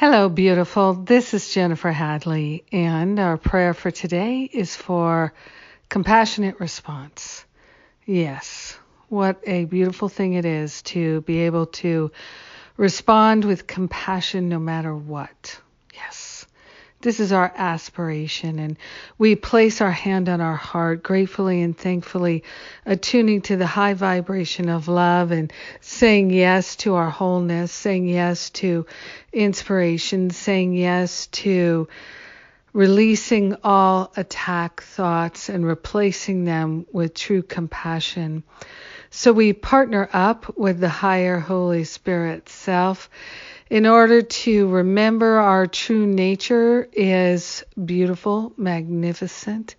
Hello, beautiful. This is Jennifer Hadley, and our prayer for today is for compassionate response. Yes, what a beautiful thing it is to be able to respond with compassion no matter what. This is our aspiration, and we place our hand on our heart, gratefully and thankfully, attuning to the high vibration of love and saying yes to our wholeness, saying yes to inspiration, saying yes to releasing all attack thoughts and replacing them with true compassion. So we partner up with the higher Holy Spirit self in order to remember our true nature is beautiful, magnificent,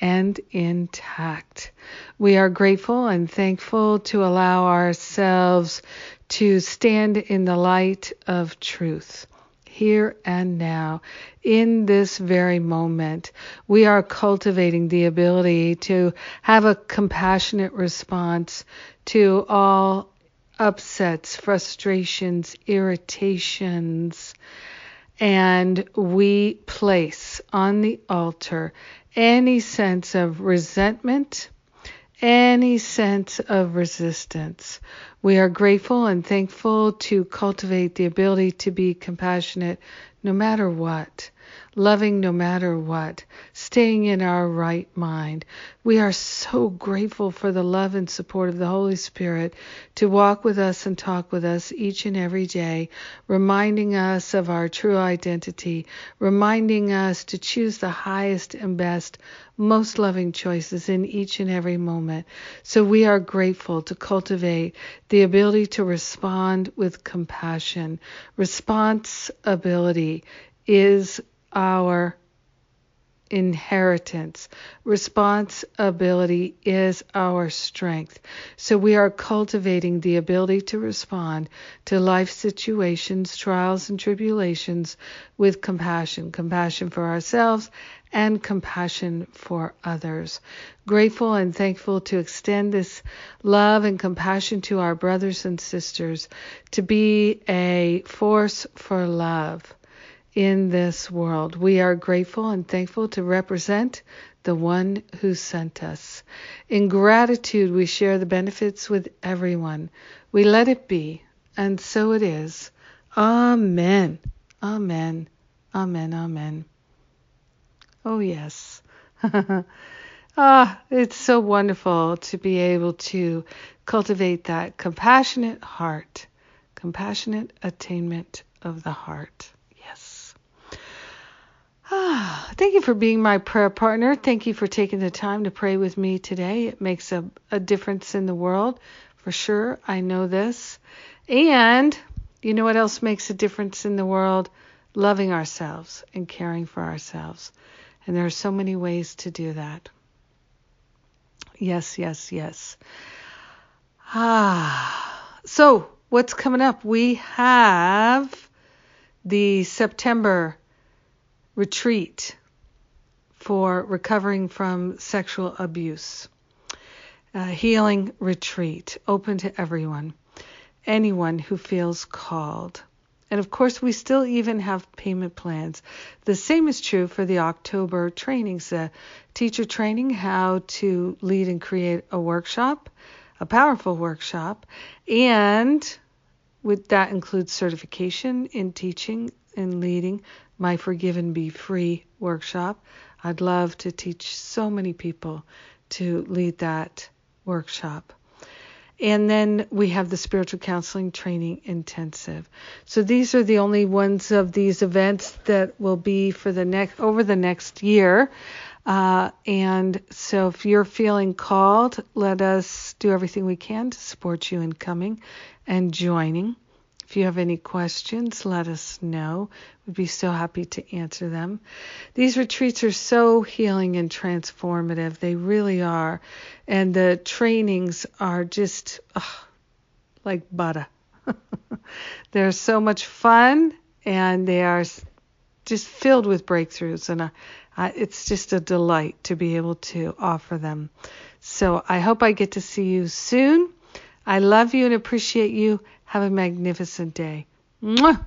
and intact. We are grateful and thankful to allow ourselves to stand in the light of truth. Here and now, in this very moment, we are cultivating the ability to have a compassionate response to all upsets, frustrations, irritations, and we place on the altar any sense of resentment, any sense of resistance. We are grateful and thankful to cultivate the ability to be compassionate no matter what loving no matter what, staying in our right mind. We are so grateful for the love and support of the Holy Spirit to walk with us and talk with us each and every day, reminding us of our true identity, reminding us to choose the highest and best, most loving choices in each and every moment. So we are grateful to cultivate the ability to respond with compassion. Responsibility is our inheritance. Responsibility is our strength. So we are cultivating the ability to respond to life situations, trials, and tribulations with compassion compassion for ourselves and compassion for others. Grateful and thankful to extend this love and compassion to our brothers and sisters, to be a force for love in this world. We are grateful and thankful to represent the one who sent us. In gratitude, we share the benefits with everyone. We let it be, and so it is. Amen. Amen. Amen. Amen. Oh, yes. ah, it's so wonderful to be able to cultivate that compassionate heart, compassionate attainment of the heart. Thank you for being my prayer partner. Thank you for taking the time to pray with me today. It makes a, a difference in the world for sure. I know this. And you know what else makes a difference in the world? Loving ourselves and caring for ourselves. And there are so many ways to do that. Yes, yes, yes. Ah, so what's coming up? We have the September retreat for recovering from sexual abuse. A healing retreat open to everyone, anyone who feels called. And of course, we still even have payment plans. The same is true for the October trainings, the teacher training, how to lead and create a workshop, a powerful workshop, and with that includes certification in teaching and leading my Forgive and Be Free workshop. I'd love to teach so many people to lead that workshop. And then we have the spiritual counseling training intensive. So these are the only ones of these events that will be for the next over the next year. Uh, and so if you're feeling called, let us do everything we can to support you in coming and joining. If you have any questions, let us know. We'd be so happy to answer them. These retreats are so healing and transformative. They really are. And the trainings are just like butter. They're so much fun and they are just filled with breakthroughs. And uh, it's just a delight to be able to offer them. So I hope I get to see you soon. I love you and appreciate you. Have a magnificent day. Mwah!